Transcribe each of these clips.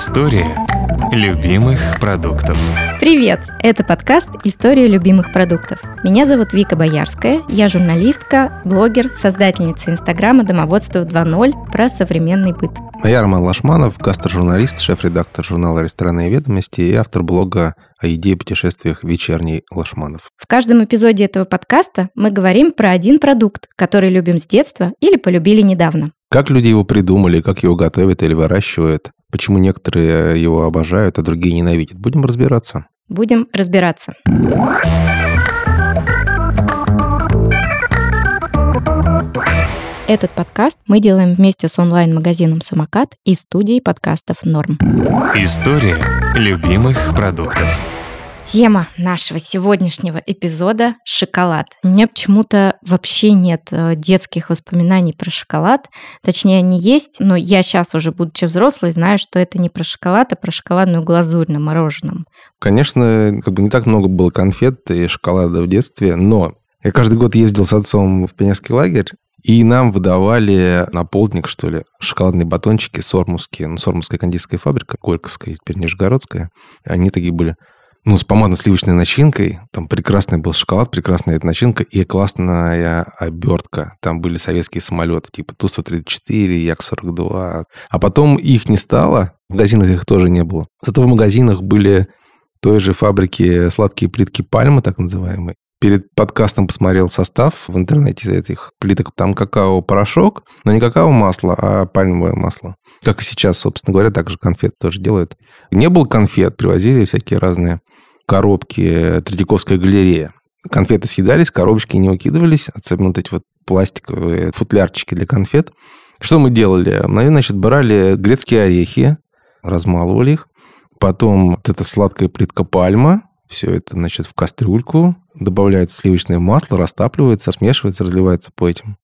История любимых продуктов. Привет! Это подкаст «История любимых продуктов». Меня зовут Вика Боярская, я журналистка, блогер, создательница инстаграма «Домоводство 2.0» про современный быт. А я Роман Лашманов, гастрожурналист, шеф-редактор журнала «Ресторанные ведомости» и автор блога о еде и путешествиях «Вечерний Лашманов». В каждом эпизоде этого подкаста мы говорим про один продукт, который любим с детства или полюбили недавно. Как люди его придумали, как его готовят или выращивают, почему некоторые его обожают, а другие ненавидят. Будем разбираться. Будем разбираться. Этот подкаст мы делаем вместе с онлайн-магазином «Самокат» и студией подкастов «Норм». История любимых продуктов. Тема нашего сегодняшнего эпизода – шоколад. У меня почему-то вообще нет э, детских воспоминаний про шоколад. Точнее, они есть, но я сейчас уже, будучи взрослой, знаю, что это не про шоколад, а про шоколадную глазурь на мороженом. Конечно, как бы не так много было конфет и шоколада в детстве, но я каждый год ездил с отцом в пионерский лагерь, и нам выдавали на полдник, что ли, шоколадные батончики сормовские. Ну, сормовская кондитерская фабрика, Горьковская, теперь Нижегородская. Они такие были ну, с помадно-сливочной начинкой. Там прекрасный был шоколад, прекрасная эта начинка и классная обертка. Там были советские самолеты, типа Ту-134, Як-42. А потом их не стало, в магазинах их тоже не было. Зато в магазинах были той же фабрики сладкие плитки пальмы, так называемые. Перед подкастом посмотрел состав в интернете этих плиток. Там какао-порошок, но не какао-масло, а пальмовое масло. Как и сейчас, собственно говоря, так же конфеты тоже делают. Не было конфет, привозили всякие разные коробки Третьяковская галерея. Конфеты съедались, коробочки не укидывались, особенно вот эти вот пластиковые футлярчики для конфет. Что мы делали? Мы, значит, брали грецкие орехи, размалывали их, потом вот эта сладкая плитка пальма, все это, значит, в кастрюльку, добавляется сливочное масло, растапливается, смешивается, разливается по этим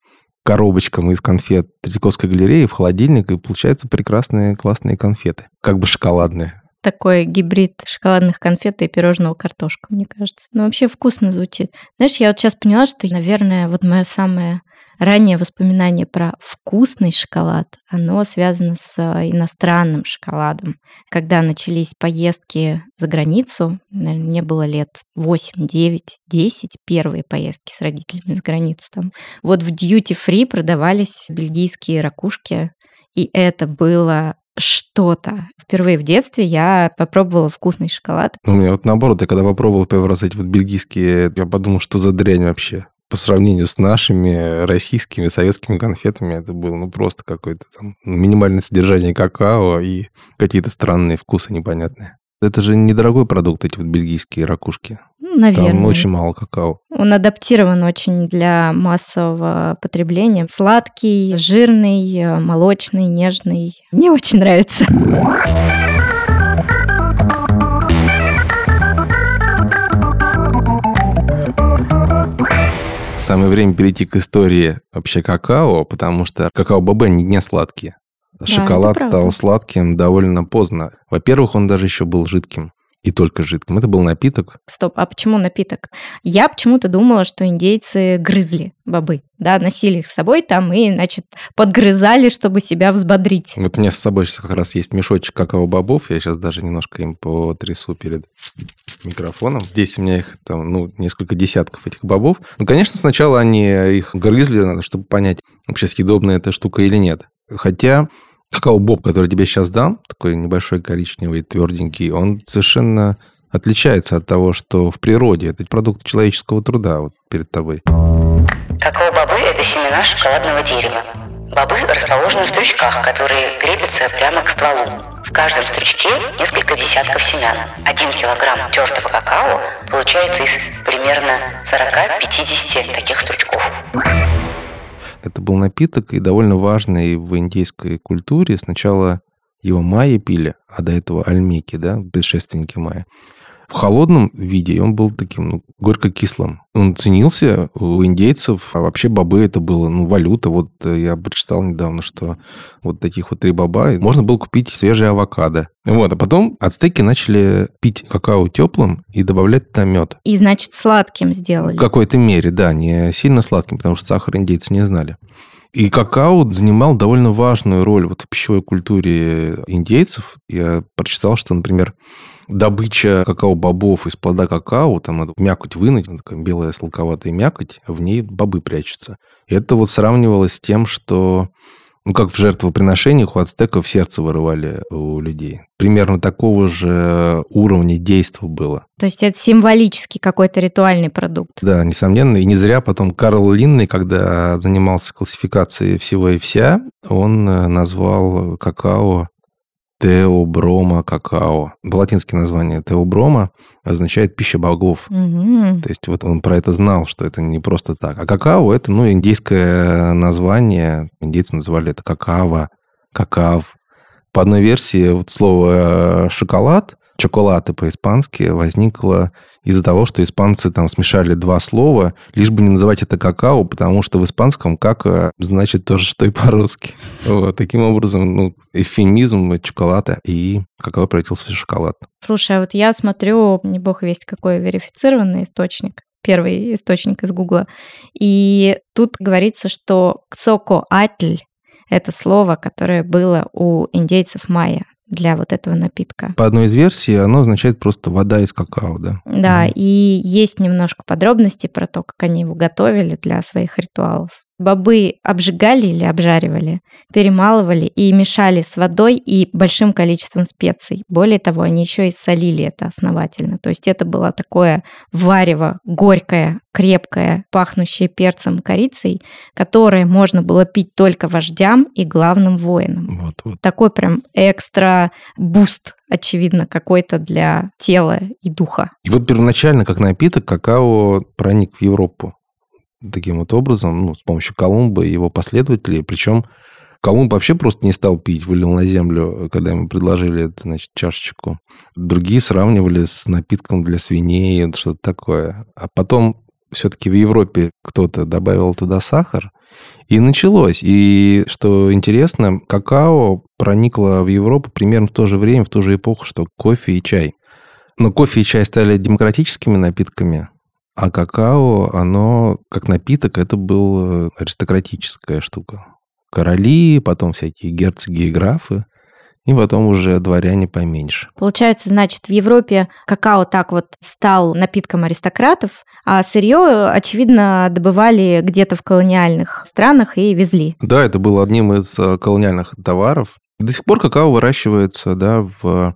коробочкам из конфет Третьяковской галереи в холодильник, и получаются прекрасные, классные конфеты, как бы шоколадные такой гибрид шоколадных конфет и пирожного картошка, мне кажется. Но вообще вкусно звучит. Знаешь, я вот сейчас поняла, что, наверное, вот мое самое раннее воспоминание про вкусный шоколад, оно связано с э, иностранным шоколадом. Когда начались поездки за границу, наверное, мне было лет 8, 9, 10, первые поездки с родителями за границу там. Вот в duty free продавались бельгийские ракушки, и это было что-то. Впервые в детстве я попробовала вкусный шоколад. У меня вот наоборот, я когда попробовал первый раз эти вот бельгийские, я подумал, что за дрянь вообще. По сравнению с нашими российскими, советскими конфетами, это было ну просто какое-то там минимальное содержание какао и какие-то странные вкусы непонятные. Это же недорогой продукт, эти вот бельгийские ракушки. Ну, наверное. Там очень мало какао. Он адаптирован очень для массового потребления. Сладкий, жирный, молочный, нежный. Мне очень нравится. Самое время перейти к истории вообще какао, потому что какао-бобы, они не сладкие. Шоколад да, стал сладким довольно поздно. Во-первых, он даже еще был жидким. И только жидким. Это был напиток. Стоп, а почему напиток? Я почему-то думала, что индейцы грызли бобы, да, носили их с собой там и, значит, подгрызали, чтобы себя взбодрить. Вот у меня с собой сейчас как раз есть мешочек какао-бобов. Я сейчас даже немножко им потрясу перед микрофоном. Здесь у меня их там, ну, несколько десятков этих бобов. Ну, конечно, сначала они их грызли, чтобы понять, вообще съедобная эта штука или нет. Хотя какао-боб, который тебе сейчас дам, такой небольшой коричневый, тверденький, он совершенно отличается от того, что в природе. Это продукт человеческого труда вот перед тобой. Какао-бобы – это семена шоколадного дерева. Бобы расположены в стручках, которые крепятся прямо к стволу. В каждом стручке несколько десятков семян. Один килограмм тертого какао получается из примерно 40-50 таких стручков. Это был напиток и довольно важный в индейской культуре. Сначала его майя пили, а до этого альмеки, да, предшественники майя. В холодном виде он был таким ну, горько-кислым. Он ценился у индейцев, а вообще бобы это было ну, валюта. Вот э, я прочитал недавно, что вот таких вот три боба можно было купить свежие авокадо. Вот, а потом ацтеки начали пить какао теплым и добавлять туда мед. И, значит, сладким сделали. В какой-то мере, да, не сильно сладким, потому что сахар индейцы не знали. И какао занимал довольно важную роль вот в пищевой культуре индейцев. Я прочитал, что, например, добыча какао-бобов из плода какао, там надо мякоть вынуть, такая белая сладковатая мякоть, в ней бобы прячутся. И это вот сравнивалось с тем, что ну, как в жертвоприношениях у ацтеков сердце вырывали у людей. Примерно такого же уровня действа было. То есть это символический какой-то ритуальный продукт. Да, несомненно. И не зря потом Карл Линный, когда занимался классификацией всего и вся, он э, назвал какао Теоброма какао. Латинское название теоброма означает пища богов. Мгм. То есть вот он про это знал, что это не просто так. А какао это, ну, индейское название. Индейцы называли это какао, какав. По одной версии вот слово шоколад, чоколаты по-испански, возникло из-за того, что испанцы там смешали два слова, лишь бы не называть это какао, потому что в испанском кака значит то же, что и по-русски. Вот, таким образом, ну, эвфемизм чоколада и какао превратился в шоколад. Слушай, а вот я смотрю, не бог весть какой верифицированный источник, первый источник из Гугла, и тут говорится, что кцокоатль – это слово, которое было у индейцев майя для вот этого напитка. По одной из версий оно означает просто вода из какао, да. Да, Мгм. и есть немножко подробностей про то, как они его готовили для своих ритуалов. Бобы обжигали или обжаривали, перемалывали и мешали с водой и большим количеством специй. Более того, они еще и солили это основательно. То есть это было такое варево, горькое, крепкое, пахнущее перцем корицей, которое можно было пить только вождям и главным воинам. Вот, вот. Такой прям экстра буст, очевидно, какой-то для тела и духа. И вот первоначально, как напиток, какао проник в Европу таким вот образом, ну, с помощью Колумба и его последователей. Причем Колумб вообще просто не стал пить, вылил на землю, когда ему предложили, эту, значит, чашечку. Другие сравнивали с напитком для свиней, что-то такое. А потом все-таки в Европе кто-то добавил туда сахар, и началось. И что интересно, какао проникло в Европу примерно в то же время, в ту же эпоху, что кофе и чай. Но кофе и чай стали демократическими напитками, а какао, оно как напиток, это была аристократическая штука. Короли, потом всякие герцоги и графы, и потом уже дворяне поменьше. Получается, значит, в Европе какао так вот стал напитком аристократов, а сырье, очевидно, добывали где-то в колониальных странах и везли. Да, это было одним из э, колониальных товаров. До сих пор какао выращивается, да, в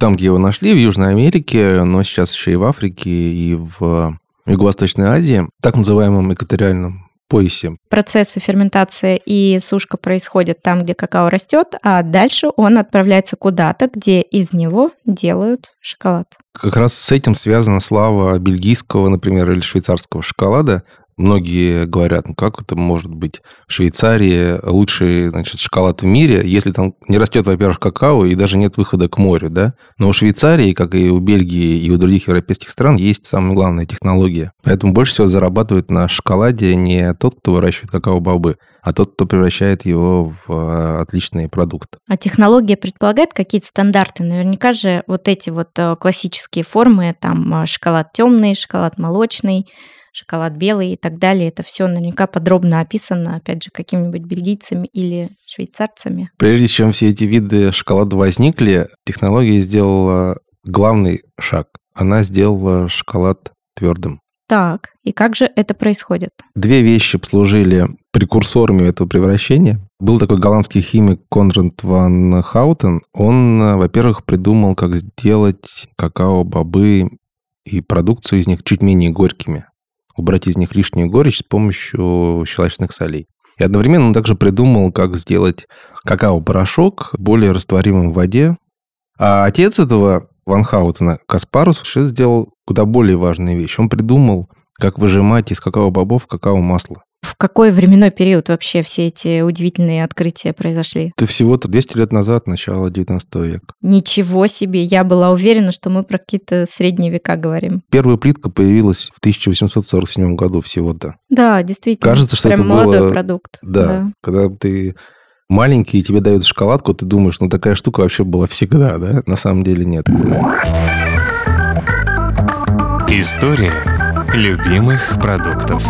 там, где его нашли, в Южной Америке, но сейчас еще и в Африке, и в Юго-Восточной Азии, так называемом экваториальном поясе. Процессы ферментации и сушка происходят там, где какао растет, а дальше он отправляется куда-то, где из него делают шоколад. Как раз с этим связана слава бельгийского, например, или швейцарского шоколада. Многие говорят, ну как это может быть в Швейцарии лучший значит, шоколад в мире, если там не растет, во-первых, какао и даже нет выхода к морю, да? Но у Швейцарии, как и у Бельгии и у других европейских стран, есть самая главная технология. Поэтому больше всего зарабатывает на шоколаде не тот, кто выращивает какао-бобы, а тот, кто превращает его в э, отличный продукт. А технология предполагает какие-то стандарты. Наверняка же вот эти вот э, классические формы, там э, шоколад темный, шоколад молочный, шоколад белый и так далее. Это все наверняка подробно описано, опять же, какими-нибудь бельгийцами или швейцарцами. Прежде чем все эти виды шоколада возникли, технология сделала главный шаг. Она сделала шоколад твердым. Так, и как же это происходит? Две вещи послужили прекурсорами этого превращения. Был такой голландский химик Конрад ван Хаутен. Он, во-первых, придумал, как сделать какао-бобы и продукцию из них чуть менее горькими. Убрать из них лишнюю горечь с помощью щелочных солей. И одновременно он также придумал, как сделать какао-порошок более растворимым в воде. А отец этого Ван Хаутена, Каспарус, еще сделал куда более важную вещь. Он придумал, как выжимать из какао-бобов какао-масло. В какой временной период вообще все эти удивительные открытия произошли? Это всего-то 200 лет назад, начало 19 века. Ничего себе! Я была уверена, что мы про какие-то средние века говорим. Первая плитка появилась в 1847 году всего-то. Да, действительно. Кажется, что Прям это молодой было- продукт. Да, когда ты маленький, и тебе дают шоколадку, ты думаешь, ну такая штука вообще была всегда, да? На самом деле нет. История любимых продуктов.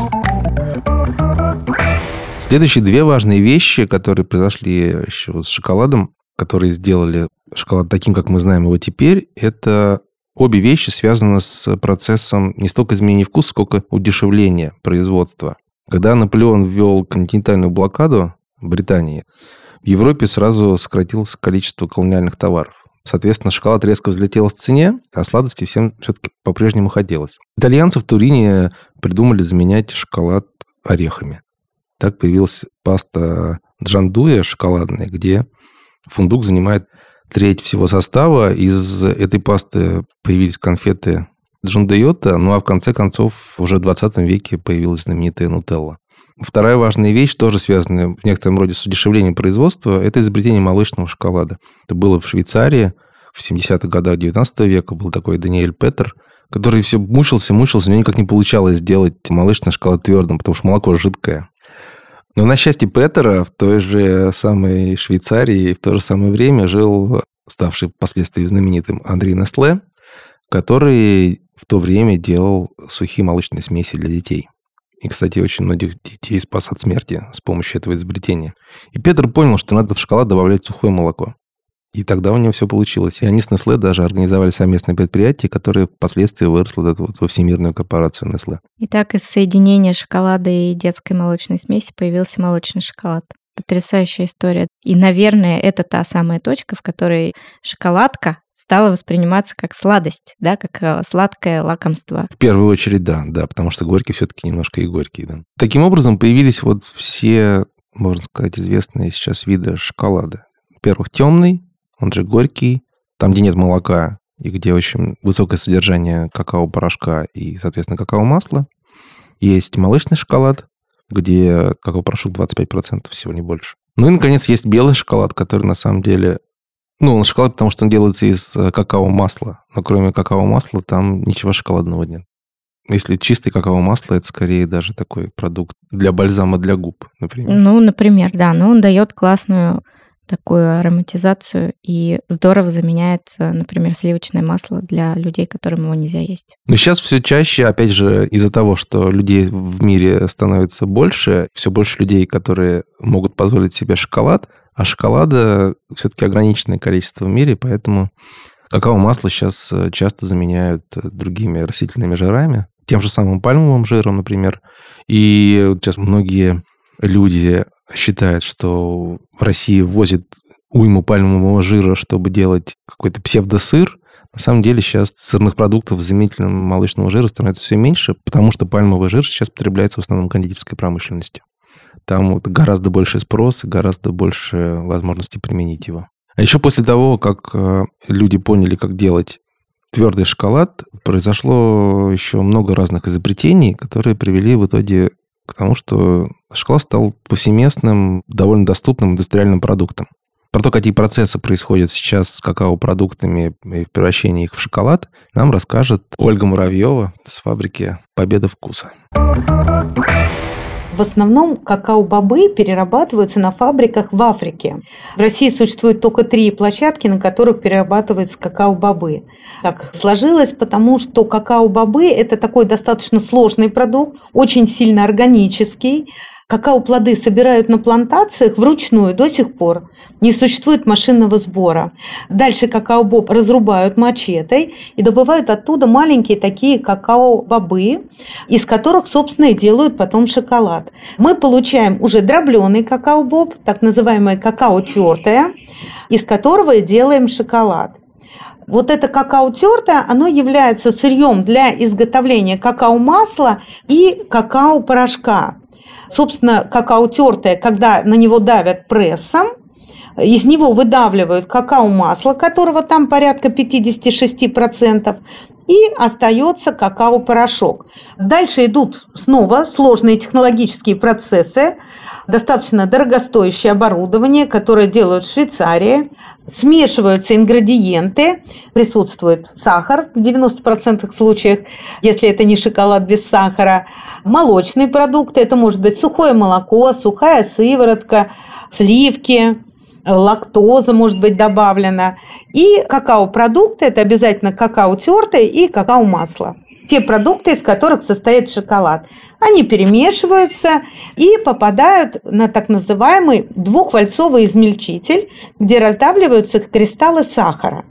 Следующие две важные вещи, которые произошли еще с шоколадом, которые сделали шоколад таким, как мы знаем его теперь, это обе вещи связаны с процессом не столько изменения вкуса, сколько удешевления производства. Когда Наполеон ввел континентальную блокаду Британии, в Европе сразу сократилось количество колониальных товаров. Соответственно, шоколад резко взлетел в цене, а сладости всем все-таки по-прежнему хотелось. Итальянцы в Турине придумали заменять шоколад орехами. Так появилась паста джандуя шоколадная, где фундук занимает треть всего состава. Из этой пасты появились конфеты джандайота, ну а в конце концов уже в 20 веке появилась знаменитая нутелла. Вторая важная вещь, тоже связанная в некотором роде с удешевлением производства, это изобретение молочного шоколада. Это было в Швейцарии в 70-х годах 19 века, был такой Даниэль Петер, который все мучился, мучился, у него никак не получалось сделать молочный шоколад твердым, потому что молоко жидкое. Но на счастье Петера в той же самой Швейцарии в то же самое время жил ставший впоследствии знаменитым Андрей Нестле, который в то время делал сухие молочные смеси для детей. И, кстати, очень многих детей спас от смерти с помощью этого изобретения. И Петр понял, что надо в шоколад добавлять сухое молоко. И тогда у него все получилось. И они с Nestle даже организовали совместное предприятие, которое впоследствии выросло вот во всемирную корпорацию Nestle. И так из соединения шоколада и детской молочной смеси появился молочный шоколад. Потрясающая история. И, наверное, это та самая точка, в которой шоколадка стала восприниматься как сладость, да, как э, сладкое лакомство. В первую очередь, да, да, потому что горький все-таки немножко и горький, да. Таким образом появились вот все, можно сказать, известные сейчас виды шоколада. Во-первых, темный, он же горький, там, где нет молока и где очень высокое содержание какао-порошка и, соответственно, какао-масла. Есть молочный шоколад, где какао-порошок 25% всего не больше. Ну и, наконец, есть белый шоколад, который на самом деле... Ну, он шоколад, потому что он делается из э, какао-масла. Но кроме какао-масла там ничего шоколадного нет. Если чистый какао-масло, это скорее даже такой продукт для бальзама для губ, например. Ну, например, да. Но он дает классную такую ароматизацию и здорово заменяет, э, например, сливочное масло для людей, которым его нельзя есть. Но сейчас все чаще, опять же, из-за того, что людей в мире становится больше, все больше людей, которые могут позволить себе шоколад, а шоколада все-таки ограниченное количество в мире, поэтому какао-масло сейчас э, часто заменяют э, другими растительными жирами, тем же самым пальмовым жиром, например. И сейчас многие люди считает, что в России возят уйму пальмового жира, чтобы делать какой-то псевдосыр, на самом деле сейчас сырных продуктов с заменителем молочного жира становится все меньше, потому что пальмовый жир сейчас потребляется в основном кондитерской промышленностью. Там вот гораздо больше спрос и гораздо больше возможностей применить его. А еще после того, как э, люди поняли, как делать твердый шоколад, произошло еще много разных изобретений, которые привели в итоге к тому, что шоколад стал повсеместным, довольно доступным индустриальным продуктом. Про то, какие процессы происходят сейчас с какао-продуктами и превращение их в шоколад, нам расскажет Ольга Муравьева с фабрики «Победа вкуса». В основном какао-бобы перерабатываются на фабриках в Африке. В России существует только три площадки, на которых перерабатываются какао-бобы. Так сложилось, потому что какао-бобы – это такой достаточно сложный продукт, очень сильно органический, Какао-плоды собирают на плантациях вручную до сих пор. Не существует машинного сбора. Дальше какао-боб разрубают мачетой и добывают оттуда маленькие такие какао-бобы, из которых, собственно, и делают потом шоколад. Мы получаем уже дробленый какао-боб, так называемое какао-тертое, из которого и делаем шоколад. Вот это какао тертое, оно является сырьем для изготовления какао-масла и какао-порошка. Собственно, какао тертое, когда на него давят прессом, из него выдавливают какао-масло, которого там порядка 56%, и остается какао-порошок. Дальше идут снова сложные технологические процессы, достаточно дорогостоящее оборудование, которое делают в Швейцарии. Смешиваются ингредиенты, присутствует сахар в 90% случаях, если это не шоколад без сахара. Молочные продукты, это может быть сухое молоко, сухая сыворотка, сливки, лактоза может быть добавлена. И какао-продукты – это обязательно какао тертое и какао-масло. те продукты, из которых состоит шоколад. Они перемешиваются и попадают на так называемый двухвальцовый измельчитель, где раздавливаются кристаллы сахара.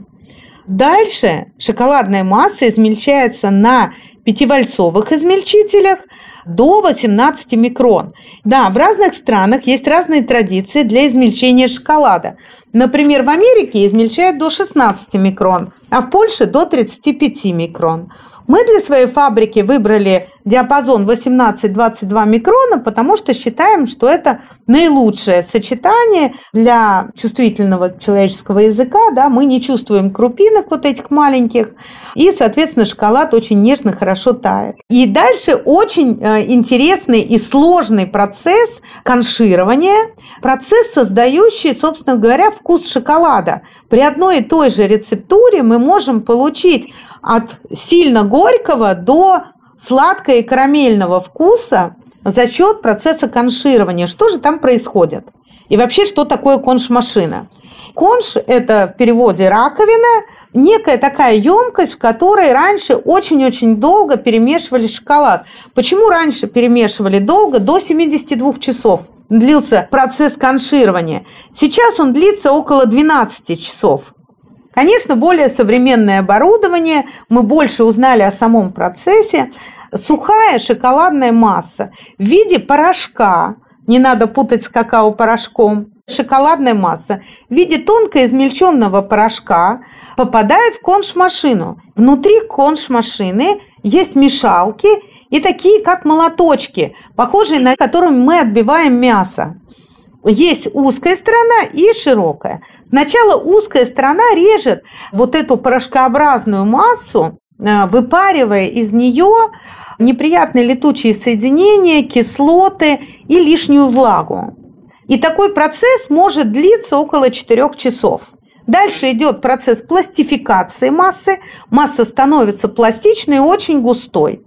Дальше шоколадная масса измельчается на пятивальцовых измельчителях до 18 микрон. Да, в разных странах есть разные традиции для измельчения шоколада. Например, в Америке измельчают до 16 микрон, а в Польше до 35 микрон. Мы для своей фабрики выбрали диапазон 18-22 микрона, потому что считаем, что это наилучшее сочетание для чувствительного человеческого языка. Да? Мы не чувствуем крупинок вот этих маленьких, и, соответственно, шоколад очень нежно, хорошо тает. И дальше очень э, интересный и сложный процесс конширования, процесс, создающий, собственно говоря, вкус шоколада. При одной и той же рецептуре мы можем получить от сильно горького до сладкого и карамельного вкуса за счет процесса конширования. Что же там происходит? И вообще, что такое конш-машина? Конш – это в переводе раковина, некая такая емкость, в которой раньше очень-очень долго перемешивали шоколад. Почему раньше перемешивали долго? До 72 часов длился процесс конширования. Сейчас он длится около 12 часов. Конечно, более современное оборудование, мы больше узнали о самом процессе. Сухая шоколадная масса в виде порошка, не надо путать с какао-порошком, шоколадная масса в виде тонко измельченного порошка попадает в конш-машину. Внутри конш-машины есть мешалки и такие, как молоточки, похожие на которыми мы отбиваем мясо. Есть узкая сторона и широкая. Сначала узкая сторона режет вот эту порошкообразную массу, э, выпаривая из нее неприятные летучие соединения, кислоты и лишнюю влагу. И такой процесс может длиться около 4 часов. Дальше идет процесс пластификации массы. Масса становится пластичной и очень густой.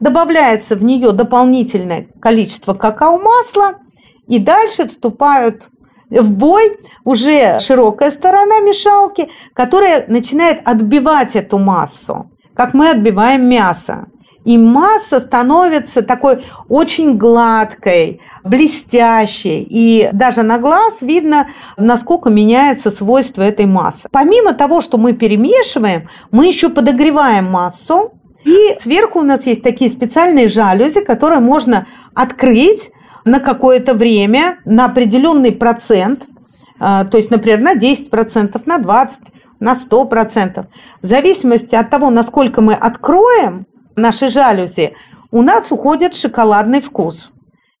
Добавляется в нее дополнительное количество какао-масла. И дальше вступают в бой уже широкая сторона мешалки, которая начинает отбивать эту массу, как мы отбиваем мясо. И масса становится такой очень гладкой, блестящей. И даже на глаз видно, насколько меняется свойство этой массы. Помимо того, что мы перемешиваем, мы еще подогреваем массу. И сверху у нас есть такие специальные жалюзи, которые можно открыть на какое-то время, на определенный процент, а, то есть, например, на 10%, на 20%, на 100%. В зависимости от того, насколько мы откроем наши жалюзи, у нас уходит шоколадный вкус.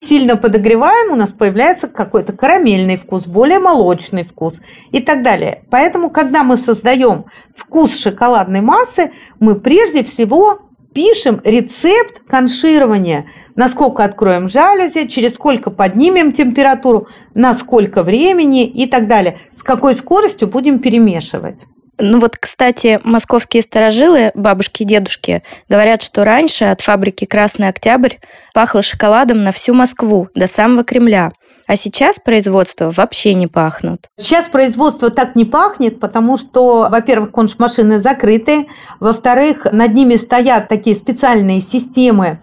Сильно подогреваем, у нас появляется какой-то карамельный вкус, более молочный вкус и так далее. Поэтому, когда мы создаем вкус шоколадной массы, мы прежде всего пишем рецепт конширования, насколько откроем жалюзи, через сколько поднимем температуру, на сколько времени и так далее, с какой скоростью будем перемешивать. Ну вот, кстати, московские сторожилы, бабушки и дедушки, говорят, что раньше от фабрики «Красный Октябрь» пахло шоколадом на всю Москву, до самого Кремля. А сейчас производство вообще не пахнут. Сейчас производство так не пахнет, потому что, во-первых, конш-машины закрыты, во-вторых, над ними стоят такие специальные системы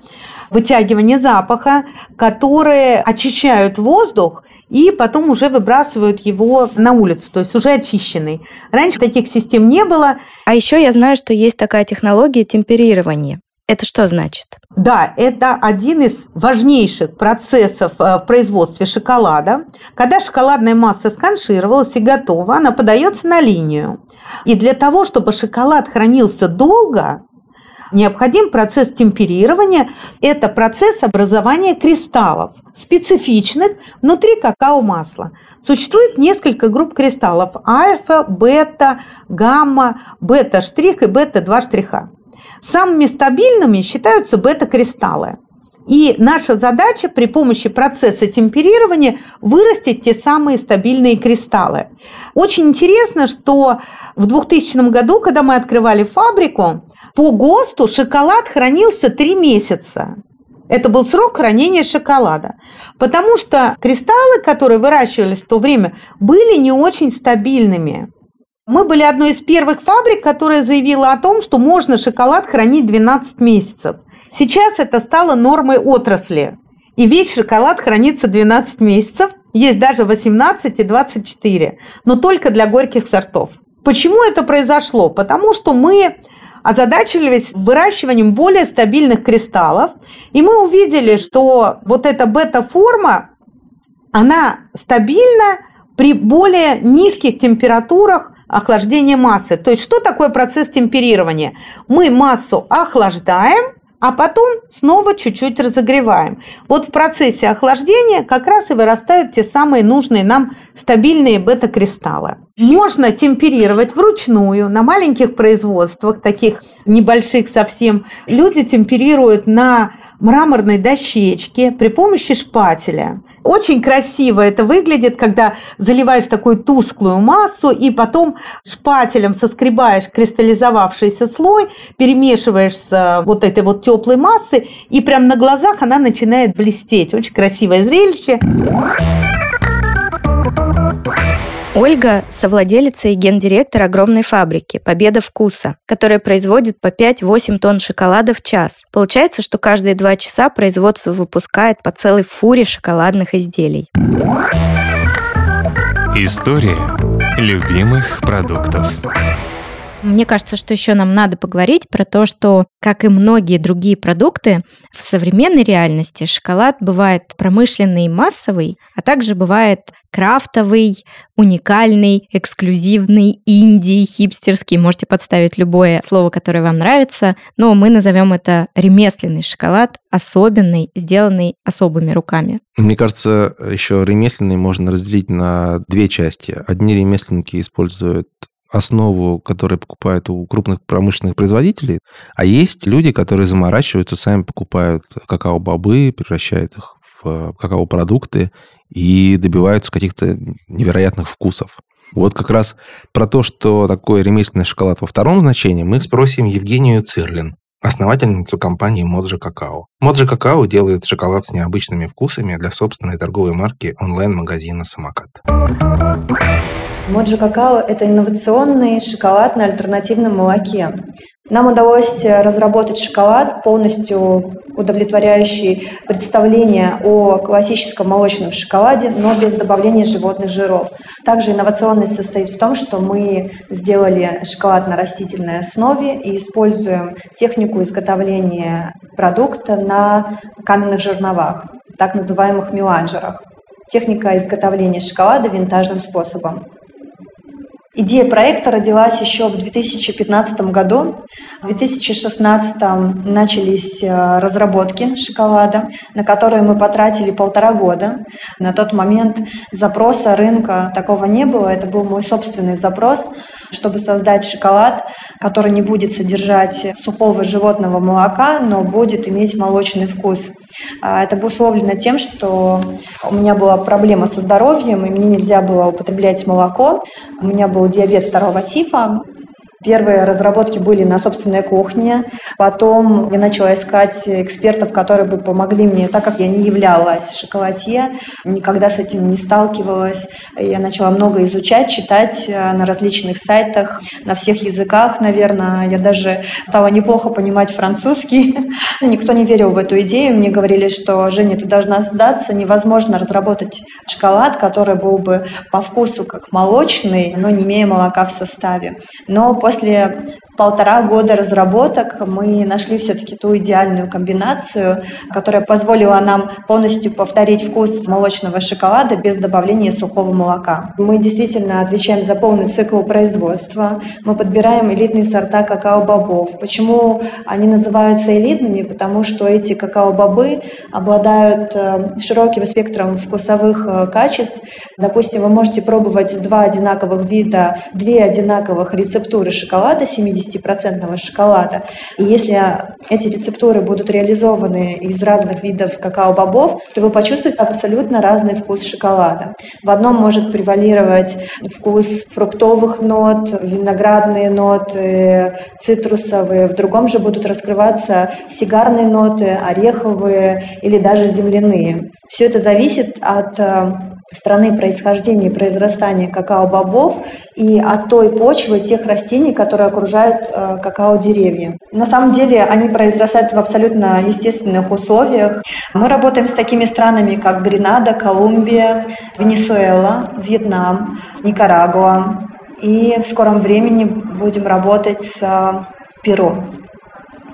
вытягивания запаха, которые очищают воздух и потом уже выбрасывают его на улицу, то есть уже очищенный. Раньше таких систем не было. А еще я знаю, что есть такая технология темперирования. Это что значит? Да, это один из важнейших процессов э, в производстве шоколада. Когда шоколадная масса сканшировалась и готова, она подается на линию. И для того, чтобы шоколад хранился долго, необходим процесс темперирования. Это процесс образования кристаллов, специфичных внутри какао-масла. Существует несколько групп кристаллов – альфа, бета, гамма, бета-штрих и бета-2 штриха. Самыми стабильными считаются бета-кристаллы. И наша задача при помощи процесса темперирования вырастить те самые стабильные кристаллы. Очень интересно, что в 2000 году, когда мы открывали фабрику, по ГОСТу шоколад хранился 3 месяца. Это был срок хранения шоколада. Потому что кристаллы, которые выращивались в то время, были не очень стабильными. Мы были одной из первых фабрик, которая заявила о том, что можно шоколад хранить 12 месяцев. Сейчас это стало нормой отрасли. И весь шоколад хранится 12 месяцев. Есть даже 18 и 24, но только для горьких сортов. Почему это произошло? Потому что мы озадачились выращиванием более стабильных кристаллов, и мы увидели, что вот эта бета-форма, она стабильна при более низких температурах охлаждения массы. То есть что такое процесс темперирования? Мы массу охлаждаем, а потом снова чуть-чуть разогреваем. Вот в процессе охлаждения как раз и вырастают те самые нужные нам стабильные бета-кристаллы. Можно темперировать вручную на маленьких производствах, таких небольших совсем. Люди темперируют на мраморной дощечке при помощи шпателя. Очень красиво это выглядит, когда заливаешь такую тусклую массу и потом шпателем соскребаешь кристаллизовавшийся слой, перемешиваешь с э, вот этой вот теплой массой, и прям на глазах она начинает блестеть. Очень красивое зрелище. Ольга – совладелица и гендиректор огромной фабрики «Победа вкуса», которая производит по 5-8 тонн шоколада в час. Получается, что каждые два часа производство выпускает по целой фуре шоколадных изделий. История любимых продуктов. Мне кажется, что еще нам надо поговорить про то, что, как и многие другие продукты, в современной реальности шоколад бывает промышленный и массовый, а также бывает крафтовый, уникальный, эксклюзивный, инди, хипстерский. Можете подставить любое слово, которое вам нравится, но мы назовем это ремесленный шоколад, особенный, сделанный особыми руками. Мне кажется, еще ремесленный можно разделить на две части. Одни ремесленники используют основу, которую покупают у крупных промышленных производителей, а есть люди, которые заморачиваются, сами покупают какао-бобы, превращают их в какао-продукты и добиваются каких-то невероятных вкусов. Вот как раз про то, что такое ремесленный шоколад во втором значении, мы спросим Евгению Цирлин, основательницу компании Моджи Какао. Моджи Какао делает шоколад с необычными вкусами для собственной торговой марки онлайн-магазина «Самокат». Моджи Какао – это инновационный шоколад на альтернативном молоке. Нам удалось разработать шоколад, полностью удовлетворяющий представление о классическом молочном шоколаде, но без добавления животных жиров. Также инновационность состоит в том, что мы сделали шоколад на растительной основе и используем технику изготовления продукта на каменных жерновах, так называемых меланжерах. Техника изготовления шоколада винтажным способом. Идея проекта родилась еще в 2015 году. В 2016 начались э, разработки шоколада, на которые мы потратили полтора года. На тот момент запроса рынка такого не было. Это был мой собственный запрос, чтобы создать шоколад, который не будет содержать сухого животного молока, но будет иметь молочный вкус. А, это обусловлено тем, что у меня была проблема со здоровьем, и мне нельзя было употреблять молоко. У меня был диабет второго типа, Первые разработки были на собственной кухне. Потом я начала искать экспертов, которые бы помогли мне, так как я не являлась шоколадье, никогда с этим не сталкивалась. Я начала много изучать, читать э, на различных сайтах, на всех языках, наверное. Я даже стала неплохо понимать французский. Никто не верил в эту идею. Мне говорили, что, Женя, ты должна сдаться. Невозможно разработать шоколад, который был бы по вкусу как молочный, но не имея молока в составе. Но после после полтора года разработок мы нашли все-таки ту идеальную комбинацию, которая позволила нам полностью повторить вкус молочного шоколада без добавления сухого молока. Мы действительно отвечаем за полный цикл производства. Мы подбираем элитные сорта какао-бобов. Почему они называются элитными? Потому что эти какао-бобы обладают э, широким спектром вкусовых э, качеств. Допустим, вы можете пробовать два одинаковых вида, две одинаковых рецептуры шоколада 70 50% шоколада. И если эти рецептуры будут реализованы из разных видов какао-бобов, то вы почувствуете абсолютно разный вкус шоколада. В одном может превалировать вкус фруктовых нот, виноградные ноты, цитрусовые, в другом же будут раскрываться сигарные ноты, ореховые или даже земляные. Все это зависит от э, страны происхождения и произрастания какао-бобов и от той почвы тех растений, которые окружают э, какао-деревья. На самом деле они произрастают в абсолютно естественных условиях. Мы работаем с такими странами, как Гренада, Колумбия, Венесуэла, Вьетнам, Никарагуа. И в скором времени будем работать с э, Перу.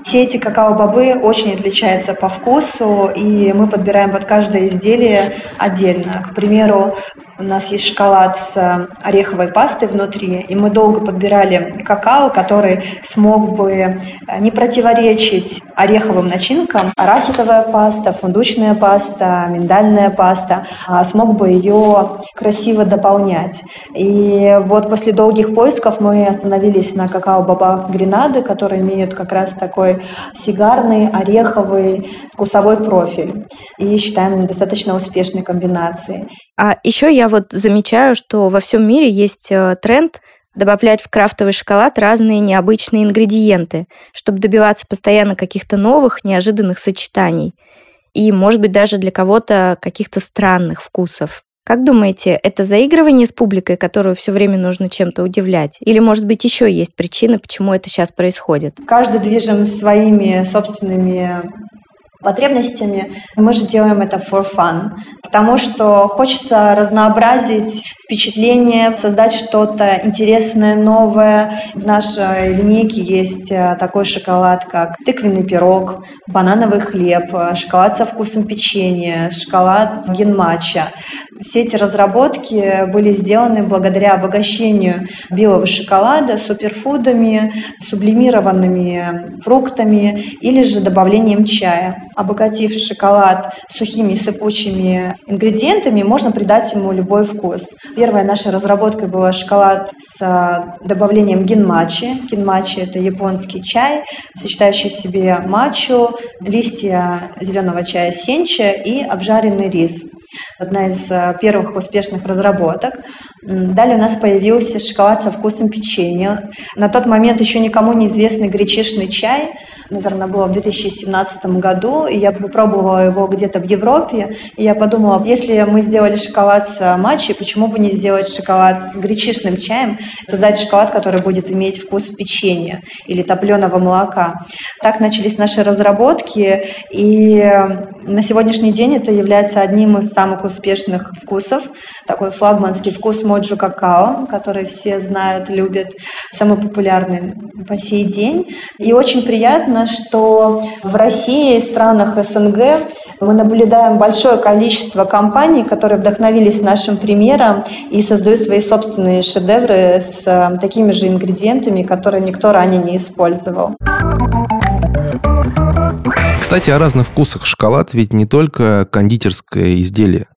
Все эти какао-бобы очень отличаются по вкусу, и мы подбираем под каждое изделие отдельно. К примеру, у нас есть шоколад с ореховой пастой внутри, и мы долго подбирали какао, который смог бы э, не противоречить ореховым начинкам. Арахисовая паста, фундучная паста, миндальная паста а смог бы ее красиво дополнять. И вот после долгих поисков мы остановились на какао-бобах Гренады, которые имеют как раз такой сигарный, ореховый вкусовой профиль. И считаем достаточно успешной комбинацией. А еще я вот замечаю, что во всем мире есть э, тренд добавлять в крафтовый шоколад разные необычные ингредиенты, чтобы добиваться постоянно каких-то новых, неожиданных сочетаний. И, может быть, даже для кого-то каких-то странных вкусов. Как думаете, это заигрывание с публикой, которую все время нужно чем-то удивлять? Или, может быть, еще есть причины, почему это сейчас происходит? Каждый движем своими собственными потребностями. Мы же делаем это for fun, потому что хочется разнообразить впечатление, создать что-то интересное, новое. В нашей линейке есть э, такой шоколад, как тыквенный пирог, банановый хлеб, э, шоколад со вкусом печенья, шоколад генмача. Все эти разработки были сделаны благодаря обогащению белого шоколада суперфудами, сублимированными фруктами или же добавлением чая. Обогатив шоколад сухими сыпучими ингредиентами, можно придать ему любой вкус. Первая наша разработка была шоколад с а, добавлением гинмачи. Гинмачи – это японский чай, сочетающий в себе мачу, листья зеленого чая сенча и обжаренный рис. Одна из а, первых успешных разработок. Далее у нас появился шоколад со вкусом печенья. На тот момент еще никому неизвестный гречишный чай – наверное, было в 2017 году, и я попробовала его где-то в Европе, и я подумала, если мы сделали шоколад с матчей, почему бы не сделать шоколад с гречишным чаем, создать шоколад, который будет иметь вкус печенья или топленого молока. Так начались наши разработки, и на сегодняшний день это является одним из самых успешных вкусов, такой флагманский вкус моджо какао, который все знают, любят, самый популярный по сей день. И очень приятно, что в России и странах СНГ мы наблюдаем большое количество компаний, которые вдохновились нашим примером и создают свои собственные шедевры с такими же ингредиентами, которые никто ранее не использовал. Кстати, о разных вкусах шоколад ведь не только кондитерское изделие.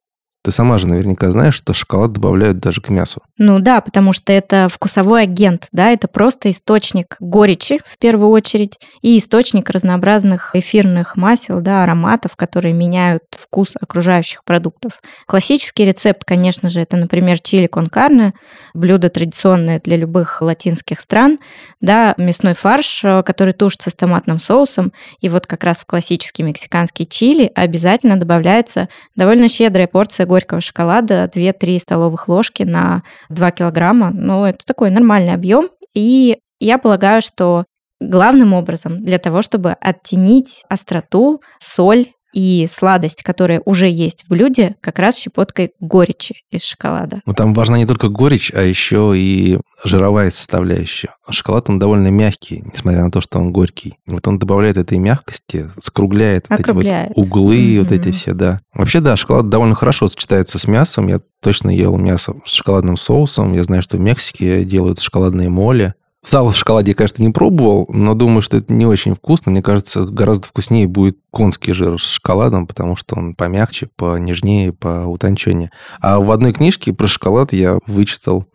Ты сама же наверняка знаешь, что шоколад добавляют даже к мясу. Ну да, потому что это вкусовой агент, да, это просто источник горечи в первую очередь и источник разнообразных эфирных масел, да, ароматов, которые меняют вкус окружающих продуктов. Классический рецепт, конечно же, это, например, чили кон карне, блюдо традиционное для любых латинских стран, да, мясной фарш, э, который тушится с томатным соусом, и вот как раз в классический мексиканский чили обязательно добавляется довольно щедрая порция горького шоколада 2-3 столовых ложки на 2 килограмма. Ну, это такой нормальный объем. И я полагаю, что главным образом для того, чтобы оттенить остроту, соль и сладость, которая уже есть в блюде, как раз щепоткой горечи из шоколада. Ну, там важна не только горечь, а еще и жировая составляющая. Шоколад, он довольно мягкий, несмотря на то, что он горький. Вот он добавляет этой мягкости, скругляет вот эти вот углы, mm-hmm. вот эти все, да. Вообще, да, шоколад довольно хорошо сочетается с мясом. Я точно ел мясо с шоколадным соусом. Я знаю, что в Мексике делают шоколадные моли. Сало в шоколаде я, конечно, не пробовал, но думаю, что это не очень вкусно. Мне кажется, гораздо вкуснее будет конский жир с шоколадом, потому что он помягче, понежнее, поутонченнее. А в одной книжке про шоколад я вычитал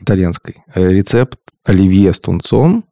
итальянской рецепт оливье с тунцом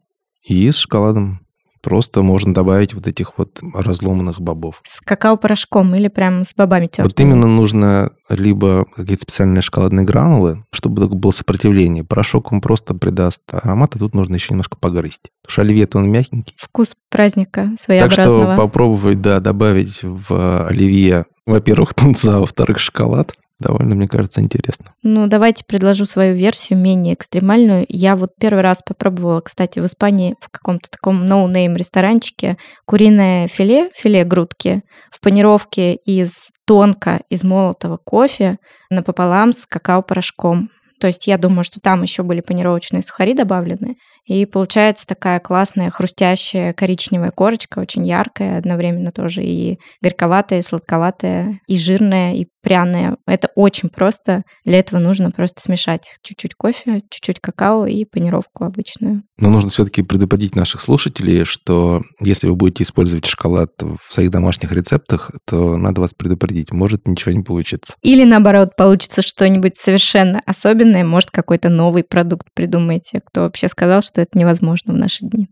и с шоколадом. Просто можно добавить вот этих вот разломанных бобов. С какао-порошком или прям с бобами тертыми? Вот именно нужно либо какие-то специальные шоколадные гранулы, чтобы было сопротивление. Порошок он просто придаст аромат, а тут нужно еще немножко погрызть. Потому что оливье он мягенький. Вкус праздника своеобразного. Так что попробовать, да, добавить в оливье, во-первых, тунца, а во-вторых, шоколад. Довольно, мне кажется, интересно. Ну, давайте предложу свою версию, менее экстремальную. Я вот первый раз попробовала, кстати, в Испании в каком-то таком no-name ресторанчике куриное филе, филе грудки в панировке из тонко из молотого кофе напополам с какао-порошком. То есть я думаю, что там еще были панировочные сухари добавлены. И получается такая классная, хрустящая коричневая корочка, очень яркая, одновременно тоже и горьковатая, и сладковатая, и жирная, и пряная. Это очень просто. Для этого нужно просто смешать чуть-чуть кофе, чуть-чуть какао и панировку обычную. Но нужно все-таки предупредить наших слушателей, что если вы будете использовать шоколад в своих домашних рецептах, то надо вас предупредить, может ничего не получится. Или наоборот, получится что-нибудь совершенно особенное, может какой-то новый продукт придумаете. Кто вообще сказал, что это невозможно в наши дни?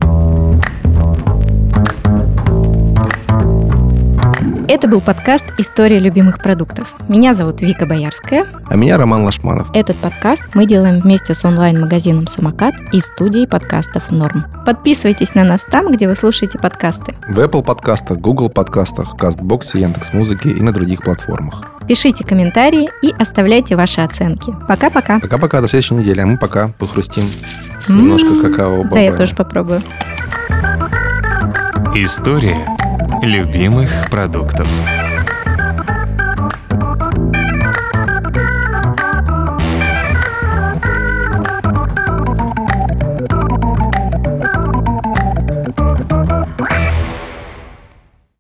Это был подкаст «История любимых продуктов». Меня зовут Вика Боярская. А меня Роман Лашманов. Этот подкаст мы делаем вместе с онлайн-магазином «Самокат» и студией подкастов «Норм». Подписывайтесь на нас там, где вы слушаете подкасты. В Apple подкастах, Google подкастах, CastBox, Яндекс.Музыке и на других платформах. Пишите комментарии и оставляйте ваши оценки. Пока-пока. Пока-пока, до следующей недели. А мы пока похрустим немножко какао Да, я тоже попробую. История любимых продуктов.